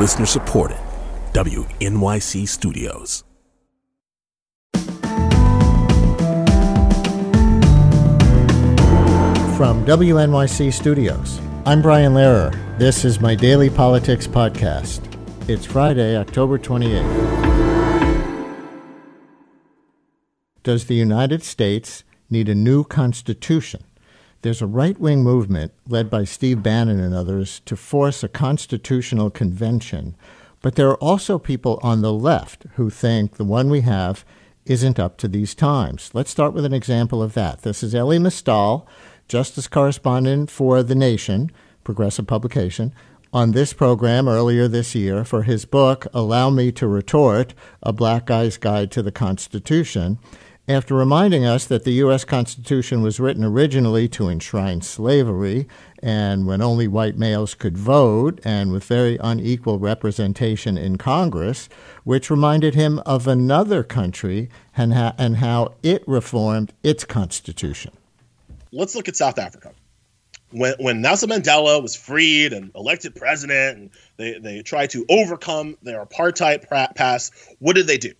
Listener supported. WNYC Studios. From WNYC Studios, I'm Brian Lehrer. This is my daily politics podcast. It's Friday, October 28th. Does the United States need a new constitution? There's a right wing movement led by Steve Bannon and others to force a constitutional convention, but there are also people on the left who think the one we have isn't up to these times. Let's start with an example of that. This is Elie Mystal, justice correspondent for The Nation, progressive publication, on this program earlier this year for his book, Allow Me to Retort A Black Guy's Guide to the Constitution after reminding us that the U.S. Constitution was written originally to enshrine slavery, and when only white males could vote, and with very unequal representation in Congress, which reminded him of another country and, ha- and how it reformed its constitution. Let's look at South Africa. When, when Nelson Mandela was freed and elected president, and they, they tried to overcome their apartheid past, what did they do?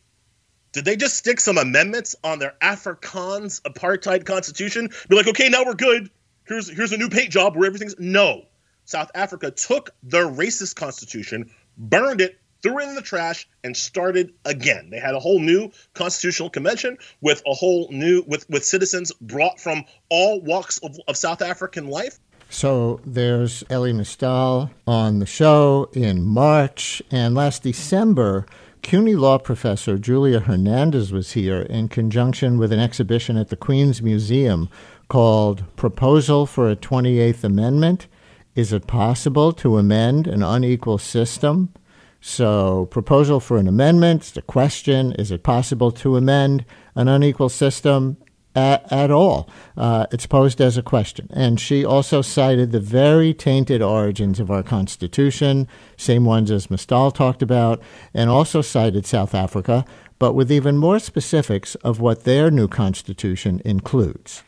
Did they just stick some amendments on their Afrikaans apartheid constitution? Be like, okay, now we're good. Here's here's a new paint job where everything's no. South Africa took their racist constitution, burned it, threw it in the trash, and started again. They had a whole new constitutional convention with a whole new with with citizens brought from all walks of, of South African life. So there's Elie Mystal on the show in March, and last December CUNY law professor Julia Hernandez was here in conjunction with an exhibition at the Queens Museum called Proposal for a 28th Amendment. Is it possible to amend an unequal system? So, proposal for an amendment, the question is it possible to amend an unequal system? At, at all. Uh, it's posed as a question. And she also cited the very tainted origins of our Constitution, same ones as Mystal talked about, and also cited South Africa, but with even more specifics of what their new Constitution includes.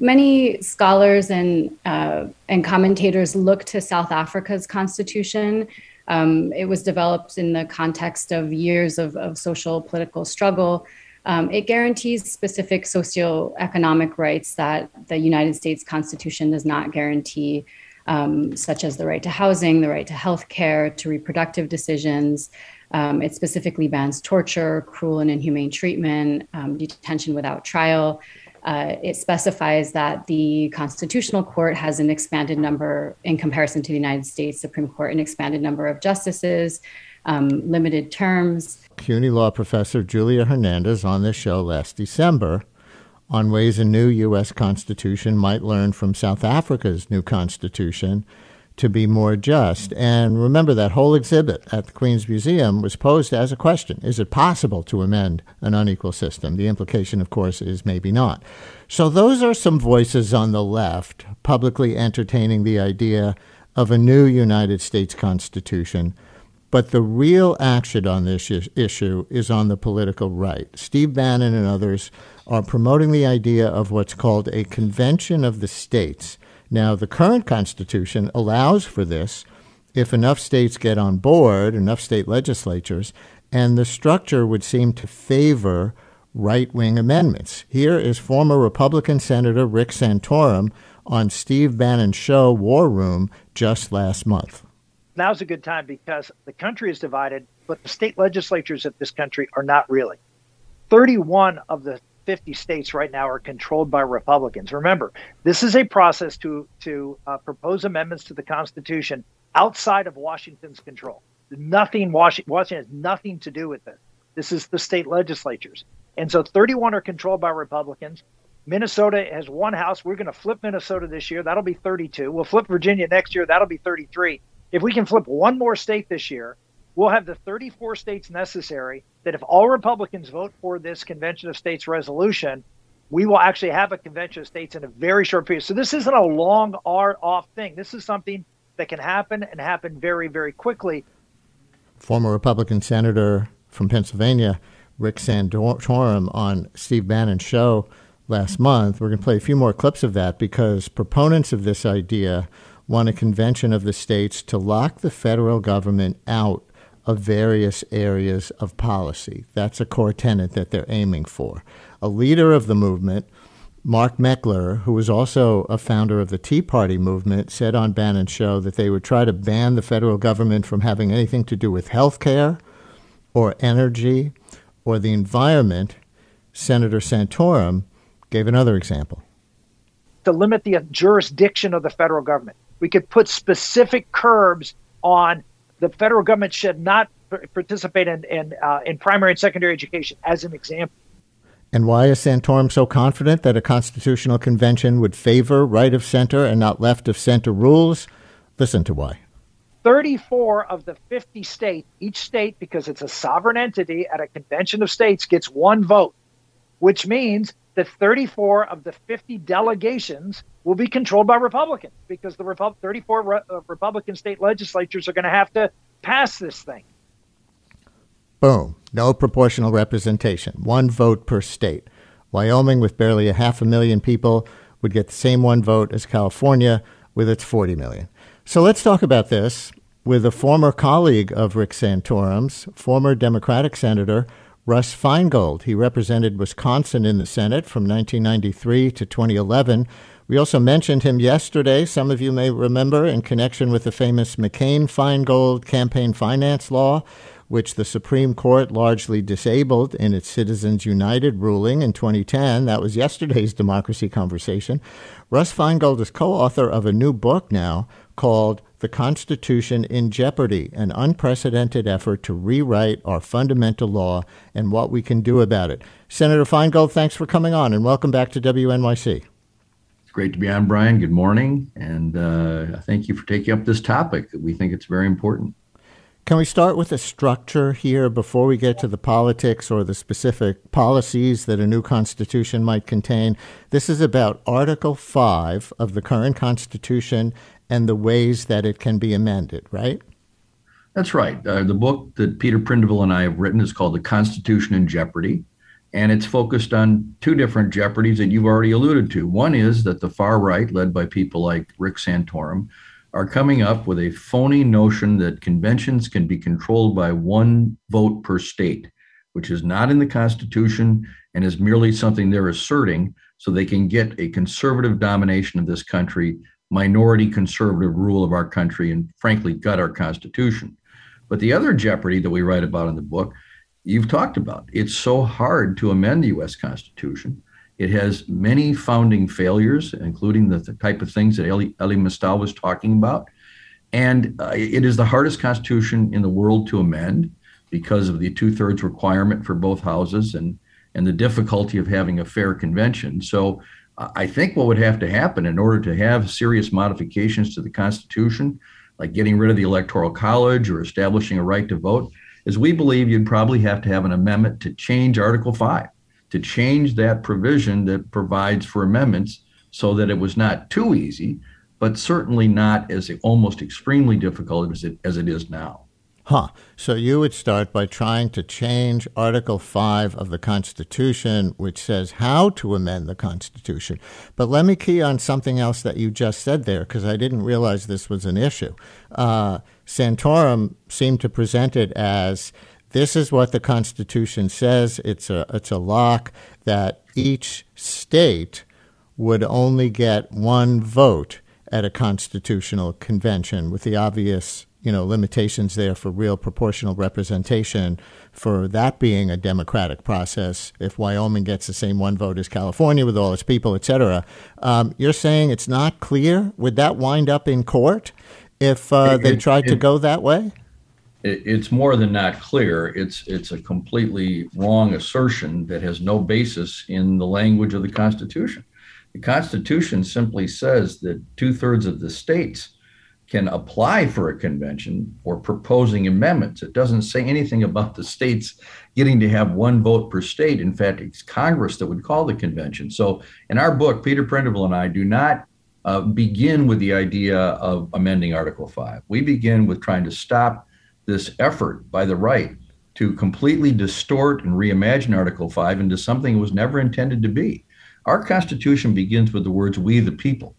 Many scholars and, uh, and commentators look to South Africa's Constitution. Um, it was developed in the context of years of, of social political struggle um, it guarantees specific socioeconomic rights that the United States Constitution does not guarantee, um, such as the right to housing, the right to health care, to reproductive decisions. Um, it specifically bans torture, cruel and inhumane treatment, um, detention without trial. Uh, it specifies that the Constitutional Court has an expanded number, in comparison to the United States Supreme Court, an expanded number of justices, um, limited terms. CUNY law professor Julia Hernandez on this show last December on ways a new U.S. Constitution might learn from South Africa's new Constitution to be more just. And remember, that whole exhibit at the Queens Museum was posed as a question Is it possible to amend an unequal system? The implication, of course, is maybe not. So, those are some voices on the left publicly entertaining the idea of a new United States Constitution but the real action on this issue is on the political right. Steve Bannon and others are promoting the idea of what's called a convention of the states. Now, the current Constitution allows for this if enough states get on board, enough state legislatures, and the structure would seem to favor right wing amendments. Here is former Republican Senator Rick Santorum on Steve Bannon's show War Room just last month now's a good time because the country is divided, but the state legislatures of this country are not really. 31 of the 50 states right now are controlled by Republicans. Remember, this is a process to to uh, propose amendments to the Constitution outside of Washington's control. Nothing Washington, Washington has nothing to do with it. This is the state legislatures, and so 31 are controlled by Republicans. Minnesota has one house. We're going to flip Minnesota this year. That'll be 32. We'll flip Virginia next year. That'll be 33 if we can flip one more state this year, we'll have the 34 states necessary that if all Republicans vote for this Convention of States resolution, we will actually have a Convention of States in a very short period. So this isn't a long R off thing. This is something that can happen and happen very, very quickly. Former Republican Senator from Pennsylvania, Rick Santorum, on Steve Bannon's show last month. We're going to play a few more clips of that because proponents of this idea want a convention of the states to lock the federal government out of various areas of policy. That's a core tenet that they're aiming for. A leader of the movement, Mark Meckler, who was also a founder of the Tea Party movement, said on Bannon's show that they would try to ban the federal government from having anything to do with health care or energy or the environment. Senator Santorum gave another example. To limit the jurisdiction of the federal government, we could put specific curbs on the federal government should not participate in in, uh, in primary and secondary education, as an example. And why is Santorum so confident that a constitutional convention would favor right of center and not left of center rules? Listen to why. 34 of the 50 states, each state, because it's a sovereign entity at a convention of states, gets one vote, which means that 34 of the 50 delegations will be controlled by Republicans because the Repu- 34 re- uh, Republican state legislatures are going to have to pass this thing. Boom. No proportional representation. One vote per state. Wyoming, with barely a half a million people, would get the same one vote as California with its 40 million. So let's talk about this with a former colleague of Rick Santorum's, former Democratic Senator Russ Feingold. He represented Wisconsin in the Senate from 1993 to 2011. We also mentioned him yesterday, some of you may remember, in connection with the famous McCain Feingold campaign finance law which the Supreme Court largely disabled in its Citizens United ruling in 2010. That was yesterday's democracy conversation. Russ Feingold is co author of a new book now called The Constitution in Jeopardy An Unprecedented Effort to Rewrite Our Fundamental Law and What We Can Do About It. Senator Feingold, thanks for coming on and welcome back to WNYC. It's great to be on, Brian. Good morning. And uh, thank you for taking up this topic. We think it's very important. Can we start with a structure here before we get to the politics or the specific policies that a new constitution might contain? This is about Article 5 of the current constitution and the ways that it can be amended, right? That's right. Uh, the book that Peter Prindiville and I have written is called The Constitution in Jeopardy. And it's focused on two different jeopardies that you've already alluded to. One is that the far right, led by people like Rick Santorum, are coming up with a phony notion that conventions can be controlled by one vote per state, which is not in the Constitution and is merely something they're asserting so they can get a conservative domination of this country, minority conservative rule of our country, and frankly, gut our Constitution. But the other jeopardy that we write about in the book, you've talked about. It's so hard to amend the US Constitution it has many founding failures, including the, the type of things that Elie, Elie Mystal was talking about. And uh, it is the hardest constitution in the world to amend because of the two thirds requirement for both houses and, and the difficulty of having a fair convention. So I think what would have to happen in order to have serious modifications to the Constitution, like getting rid of the Electoral College or establishing a right to vote, is we believe you'd probably have to have an amendment to change Article 5 to change that provision that provides for amendments so that it was not too easy, but certainly not as almost extremely difficult as it, as it is now. Huh. So you would start by trying to change Article 5 of the Constitution, which says how to amend the Constitution. But let me key on something else that you just said there, because I didn't realize this was an issue. Uh, Santorum seemed to present it as this is what the Constitution says. It's a it's a lock that each state would only get one vote at a constitutional convention, with the obvious you know limitations there for real proportional representation. For that being a democratic process, if Wyoming gets the same one vote as California with all its people, et cetera, um, you're saying it's not clear. Would that wind up in court if uh, they tried to go that way? it, it's more than not clear. It's it's a completely wrong assertion that has no basis in the language of the Constitution. The Constitution simply says that two thirds of the states can apply for a convention or proposing amendments. It doesn't say anything about the states getting to have one vote per state. In fact, it's Congress that would call the convention. So, in our book, Peter Prindiville and I do not uh, begin with the idea of amending Article 5. We begin with trying to stop this effort by the right to completely distort and reimagine Article 5 into something it was never intended to be. Our Constitution begins with the words, we the people,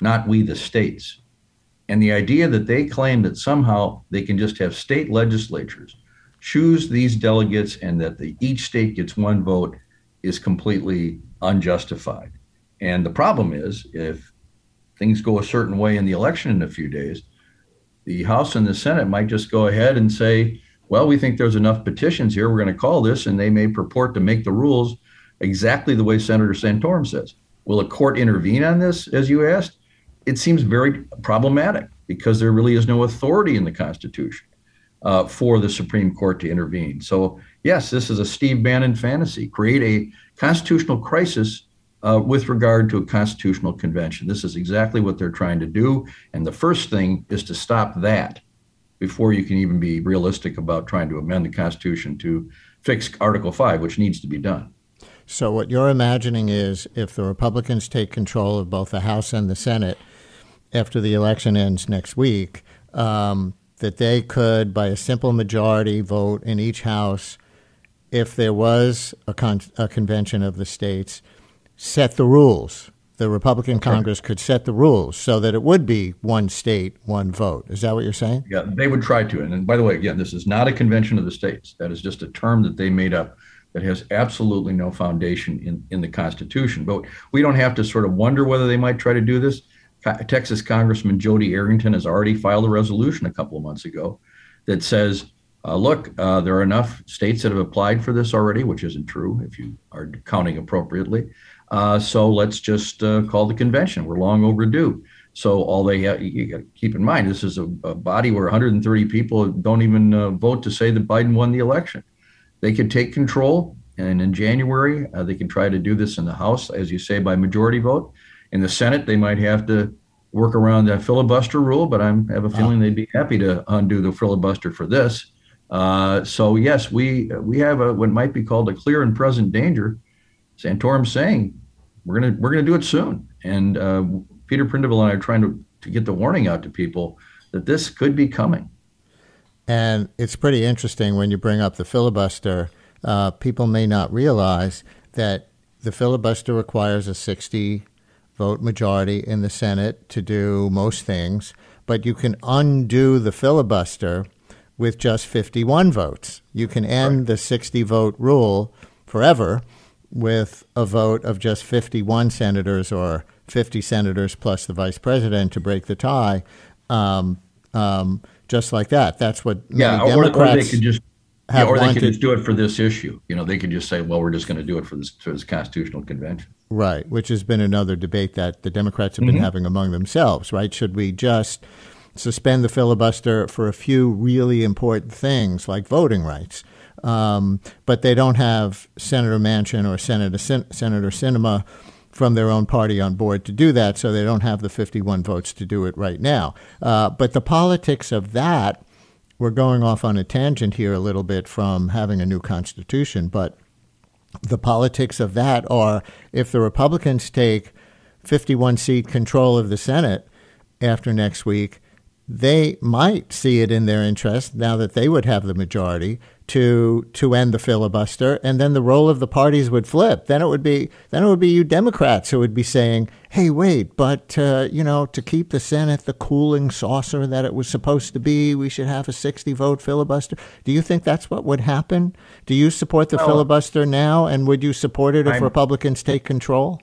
not we the states. And the idea that they claim that somehow they can just have state legislatures choose these delegates and that the, each state gets one vote is completely unjustified. And the problem is, if things go a certain way in the election in a few days, the House and the Senate might just go ahead and say, well, we think there's enough petitions here. We're going to call this, and they may purport to make the rules exactly the way Senator Santorum says. Will a court intervene on this, as you asked? It seems very problematic because there really is no authority in the Constitution uh, for the Supreme Court to intervene. So, yes, this is a Steve Bannon fantasy create a constitutional crisis uh, with regard to a constitutional convention. This is exactly what they're trying to do. And the first thing is to stop that before you can even be realistic about trying to amend the Constitution to fix Article 5, which needs to be done. So, what you're imagining is if the Republicans take control of both the House and the Senate after the election ends next week, um, that they could, by a simple majority vote in each House, if there was a, con- a convention of the states, set the rules. The Republican Congress could set the rules so that it would be one state, one vote. Is that what you're saying? Yeah, they would try to. And, and by the way, again, this is not a convention of the states. That is just a term that they made up that has absolutely no foundation in, in the Constitution. But we don't have to sort of wonder whether they might try to do this. Texas Congressman Jody Arrington has already filed a resolution a couple of months ago that says, uh, look, uh, there are enough states that have applied for this already, which isn't true if you are counting appropriately. Uh, so let's just uh, call the convention. We're long overdue. So all they have, you got to keep in mind, this is a, a, body where 130 people don't even uh, vote to say that Biden won the election. They could take control, and in January uh, they can try to do this in the House, as you say, by majority vote. In the Senate, they might have to work around that filibuster rule, but I have a feeling they'd be happy to undo the filibuster for this. Uh, so yes, we we have a, what might be called a clear and present danger. Santorum saying we're gonna we're gonna do it soon, and uh, Peter Prindiville and I are trying to to get the warning out to people that this could be coming. And it's pretty interesting when you bring up the filibuster. Uh, people may not realize that the filibuster requires a 60 vote majority in the Senate to do most things, but you can undo the filibuster with just 51 votes. You can end right. the 60 vote rule forever with a vote of just 51 senators or 50 senators plus the vice president to break the tie. Um, um, just like that. That's what yeah, or, Democrats or they could just yeah, or they wanted. could just do it for this issue. You know, they could just say, "Well, we're just going to do it for this for this constitutional convention." Right, which has been another debate that the Democrats have been mm-hmm. having among themselves. Right, should we just suspend the filibuster for a few really important things like voting rights? Um, but they don't have Senator Manchin or Senator Senator Sinema from their own party on board to do that, so they don't have the 51 votes to do it right now. Uh, but the politics of that, we're going off on a tangent here a little bit from having a new constitution, but the politics of that are if the Republicans take 51 seat control of the Senate after next week, they might see it in their interest now that they would have the majority to to end the filibuster, and then the role of the parties would flip. Then it would be then it would be you Democrats who would be saying, "Hey, wait, but uh, you know, to keep the Senate the cooling saucer that it was supposed to be, we should have a sixty vote filibuster." Do you think that's what would happen? Do you support the well, filibuster now, and would you support it if I'm, Republicans take control?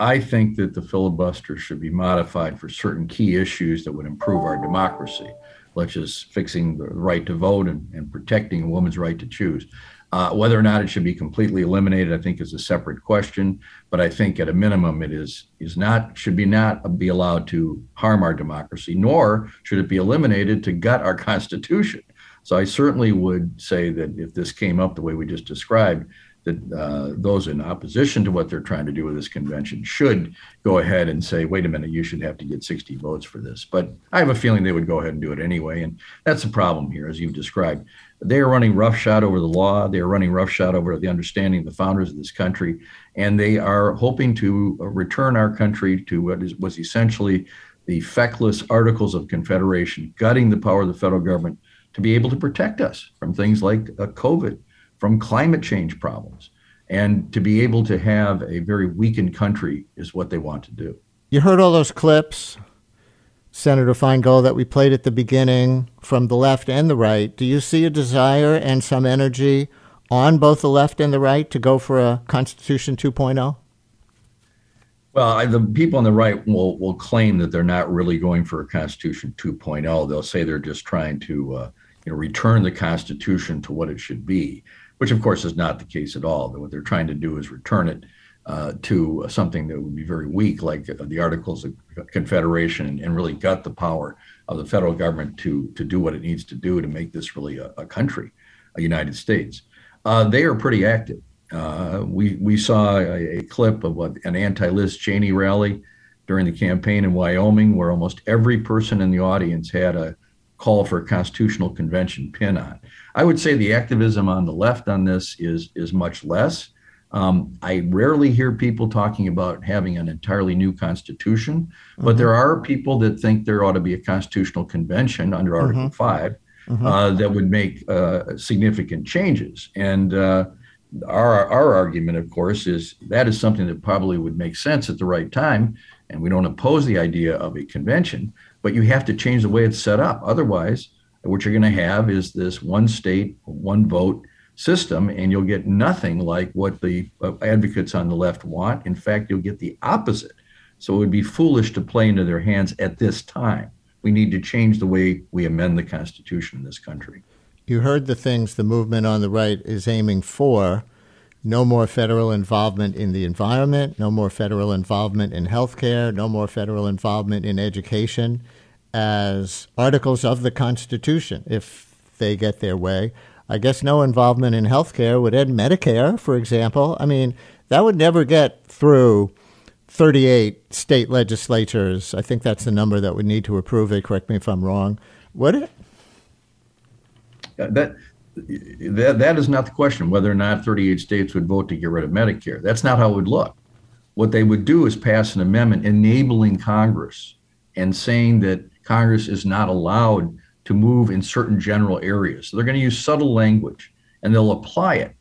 I think that the filibuster should be modified for certain key issues that would improve our democracy such as fixing the right to vote and, and protecting a woman's right to choose. Uh, whether or not it should be completely eliminated, I think, is a separate question. But I think, at a minimum, it is is not should be not be allowed to harm our democracy, nor should it be eliminated to gut our Constitution. So I certainly would say that if this came up the way we just described, that uh, those in opposition to what they're trying to do with this convention should go ahead and say, wait a minute, you should have to get 60 votes for this. But I have a feeling they would go ahead and do it anyway. And that's the problem here, as you've described. They are running roughshod over the law. They are running roughshod over the understanding of the founders of this country. And they are hoping to return our country to what is, was essentially the feckless Articles of Confederation, gutting the power of the federal government to be able to protect us from things like uh, COVID from climate change problems. And to be able to have a very weakened country is what they want to do. You heard all those clips. Senator Feingold, that we played at the beginning from the left and the right. Do you see a desire and some energy on both the left and the right to go for a Constitution 2.0? Well, I, the people on the right will will claim that they're not really going for a Constitution 2.0. They'll say they're just trying to uh, you know return the Constitution to what it should be, which of course is not the case at all. What they're trying to do is return it uh, to something that would be very weak, like the Articles of Confederation, and, and, really gut the power of the federal government to to do what it needs to do to make this really a, a country, a United States. Uh, they are pretty active. Uh, we we saw a, a, clip of what an anti-Liz Cheney rally during the campaign in Wyoming, where almost every person in the audience had a call for a constitutional convention pin on. I would say the activism on the left on this is is much less. Um, I rarely hear people talking about having an entirely new constitution, mm-hmm. but there are people that think there ought to be a constitutional convention under Article mm-hmm. 5 mm-hmm. Uh, that would make uh, significant changes. And uh, our our argument, of course, is that is something that probably would make sense at the right time, and we don't oppose the idea of a convention, but you have to change the way it's set up. Otherwise, what you're going to have is this one state, one vote system, and you'll get nothing like what the uh, advocates on the left want. In fact, you'll get the opposite. So it would be foolish to play into their hands at this time. We need to change the way we amend the Constitution in this country you heard the things the movement on the right is aiming for no more federal involvement in the environment, no more federal involvement in healthcare, no more federal involvement in education as articles of the Constitution if they get their way. I guess no involvement in healthcare would end Medicare, for example. I mean, that would never get through 38 state legislatures. I think that's the number that would need to approve it. Correct me if I'm wrong. Would it? that that that is not the question whether or not 38 states would vote to get rid of Medicare. That's not how it would look. What they would do is pass an amendment enabling Congress and saying that Congress is not allowed to move in certain general areas. So they're going to use subtle language and they'll apply it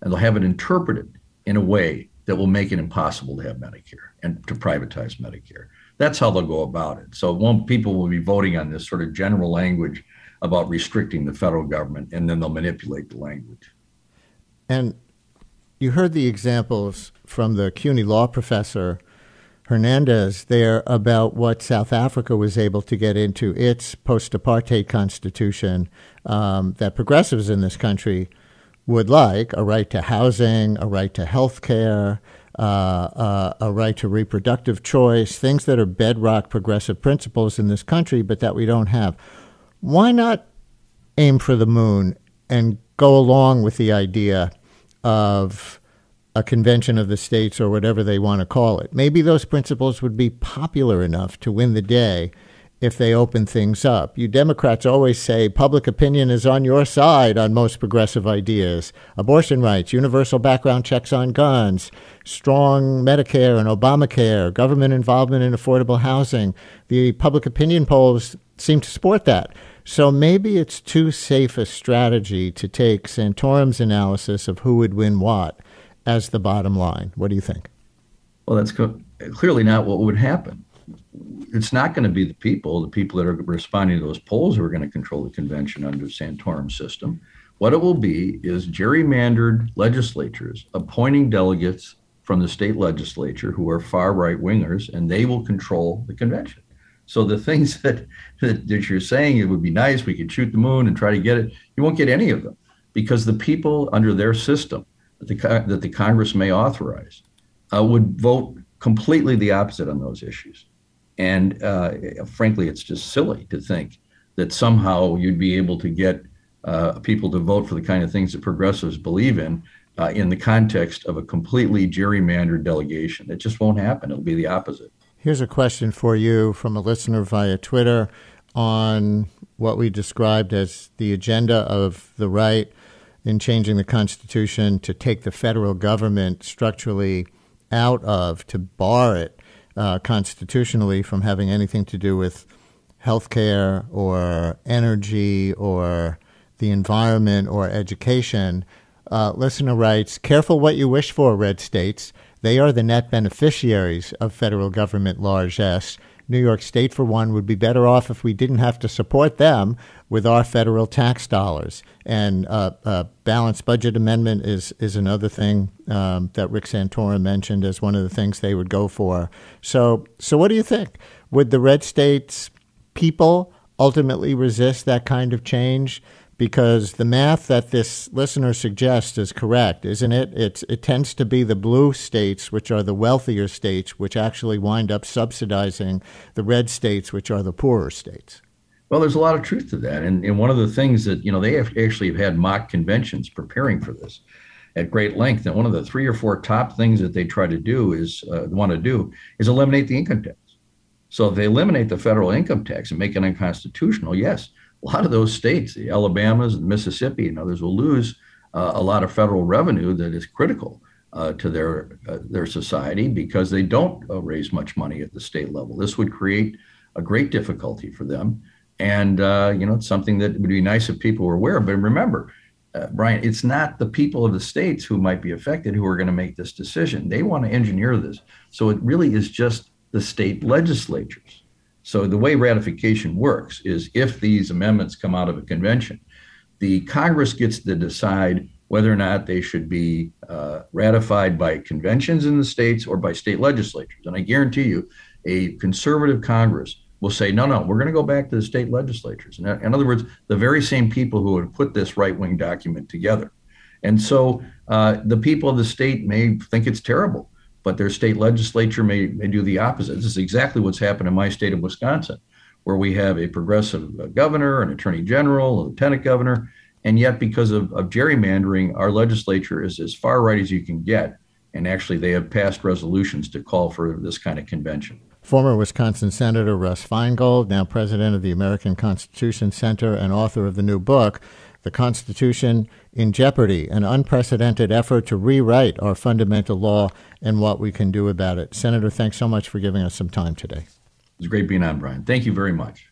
and they'll have it interpreted in a way that will make it impossible to have Medicare and to privatize Medicare. That's how they'll go about it. So won't people will be voting on this sort of general language about restricting the federal government, and then they'll manipulate the language. And you heard the examples from the CUNY law professor Hernandez there about what South Africa was able to get into its post apartheid constitution um, that progressives in this country would like a right to housing, a right to health care, uh, uh, a right to reproductive choice, things that are bedrock progressive principles in this country, but that we don't have why not aim for the moon and go along with the idea of a convention of the states or whatever they want to call it? Maybe those principles would be popular enough to win the day if they open things up. You Democrats always say public opinion is on your side on most progressive ideas abortion rights, universal background checks on guns, strong Medicare and Obamacare, government involvement in affordable housing. The public opinion polls seem to support that. So maybe it's too safe a strategy to take Santorum's analysis of who would win what as the bottom line. What do you think? Well, that's co- clearly not what would happen. It's not going to be the people, the people that are responding to those polls, who are going to control the convention under Santorum's system. What it will be is gerrymandered legislatures appointing delegates from the state legislature who are far right wingers, and they will control the convention. So the things that, that, that you're saying it would be nice, we could shoot the moon and try to get it. You won't get any of them because the people under their system that the that the Congress may authorize uh, would vote completely the opposite on those issues. And uh, frankly, it's just silly to think that somehow you'd be able to get uh, people to vote for the kind of things that progressives believe in uh, in the context of a completely gerrymandered delegation. It just won't happen. It'll be the opposite. Here's a question for you from a listener via Twitter on what we described as the agenda of the right in changing the Constitution to take the federal government structurally out of, to bar it uh, constitutionally from having anything to do with health care or energy or the environment or education. Uh, listener writes Careful what you wish for, red states. They are the net beneficiaries of federal government largesse, New York State, for one, would be better off if we didn't have to support them with our federal tax dollars. And uh, a balanced budget amendment is, is another thing um, that Rick Santorum mentioned as one of the things they would go for. So, so what do you think? Would the red states people ultimately resist that kind of change? Because the math that this listener suggests is correct, isn't it? It's, it tends to be the blue states, which are the wealthier states, which actually wind up subsidizing the red states, which are the poorer states. Well, there's a lot of truth to that. And, and one of the things that, you know, they have actually have had mock conventions preparing for this at great length. And one of the three or four top things that they try to do is, uh, want to do, is eliminate the income tax. So if they eliminate the federal income tax and make it unconstitutional, yes, a lot of those states, the Alabamas and Mississippi and others, will lose uh, a lot of federal revenue that is critical uh, to their uh, their society because they don't uh, raise much money at the state level. This would create a great difficulty for them, and uh, you know it's something that would be nice if people were aware. Of. But remember, uh, Brian, it's not the people of the states who might be affected who are going to make this decision. They want to engineer this, so it really is just the state legislatures so the way ratification works is if these amendments come out of a convention, the Congress gets to decide whether or not they should be uh, ratified by conventions in the states or by state legislatures. And I guarantee you, a conservative Congress will say, no, no, we're going to go back to the state legislatures. In, in other words, the very same people who would put this right wing document together. And so uh, the people of the state may think it's terrible but their state legislature may, may do the opposite. This is exactly what's happened in my state of Wisconsin, where we have a progressive uh, governor, an attorney general, a lieutenant governor, and yet because of, of gerrymandering, our legislature is as far right as you can get. And actually, they have passed resolutions to call for this kind of convention. Former Wisconsin Senator Russ Feingold, now president of the American Constitution Center and author of the new book, The Constitution in Jeopardy, an unprecedented effort to rewrite our fundamental law and what we can do about it. Senator, thanks so much for giving us some time today. It's great being on, Brian. Thank you very much.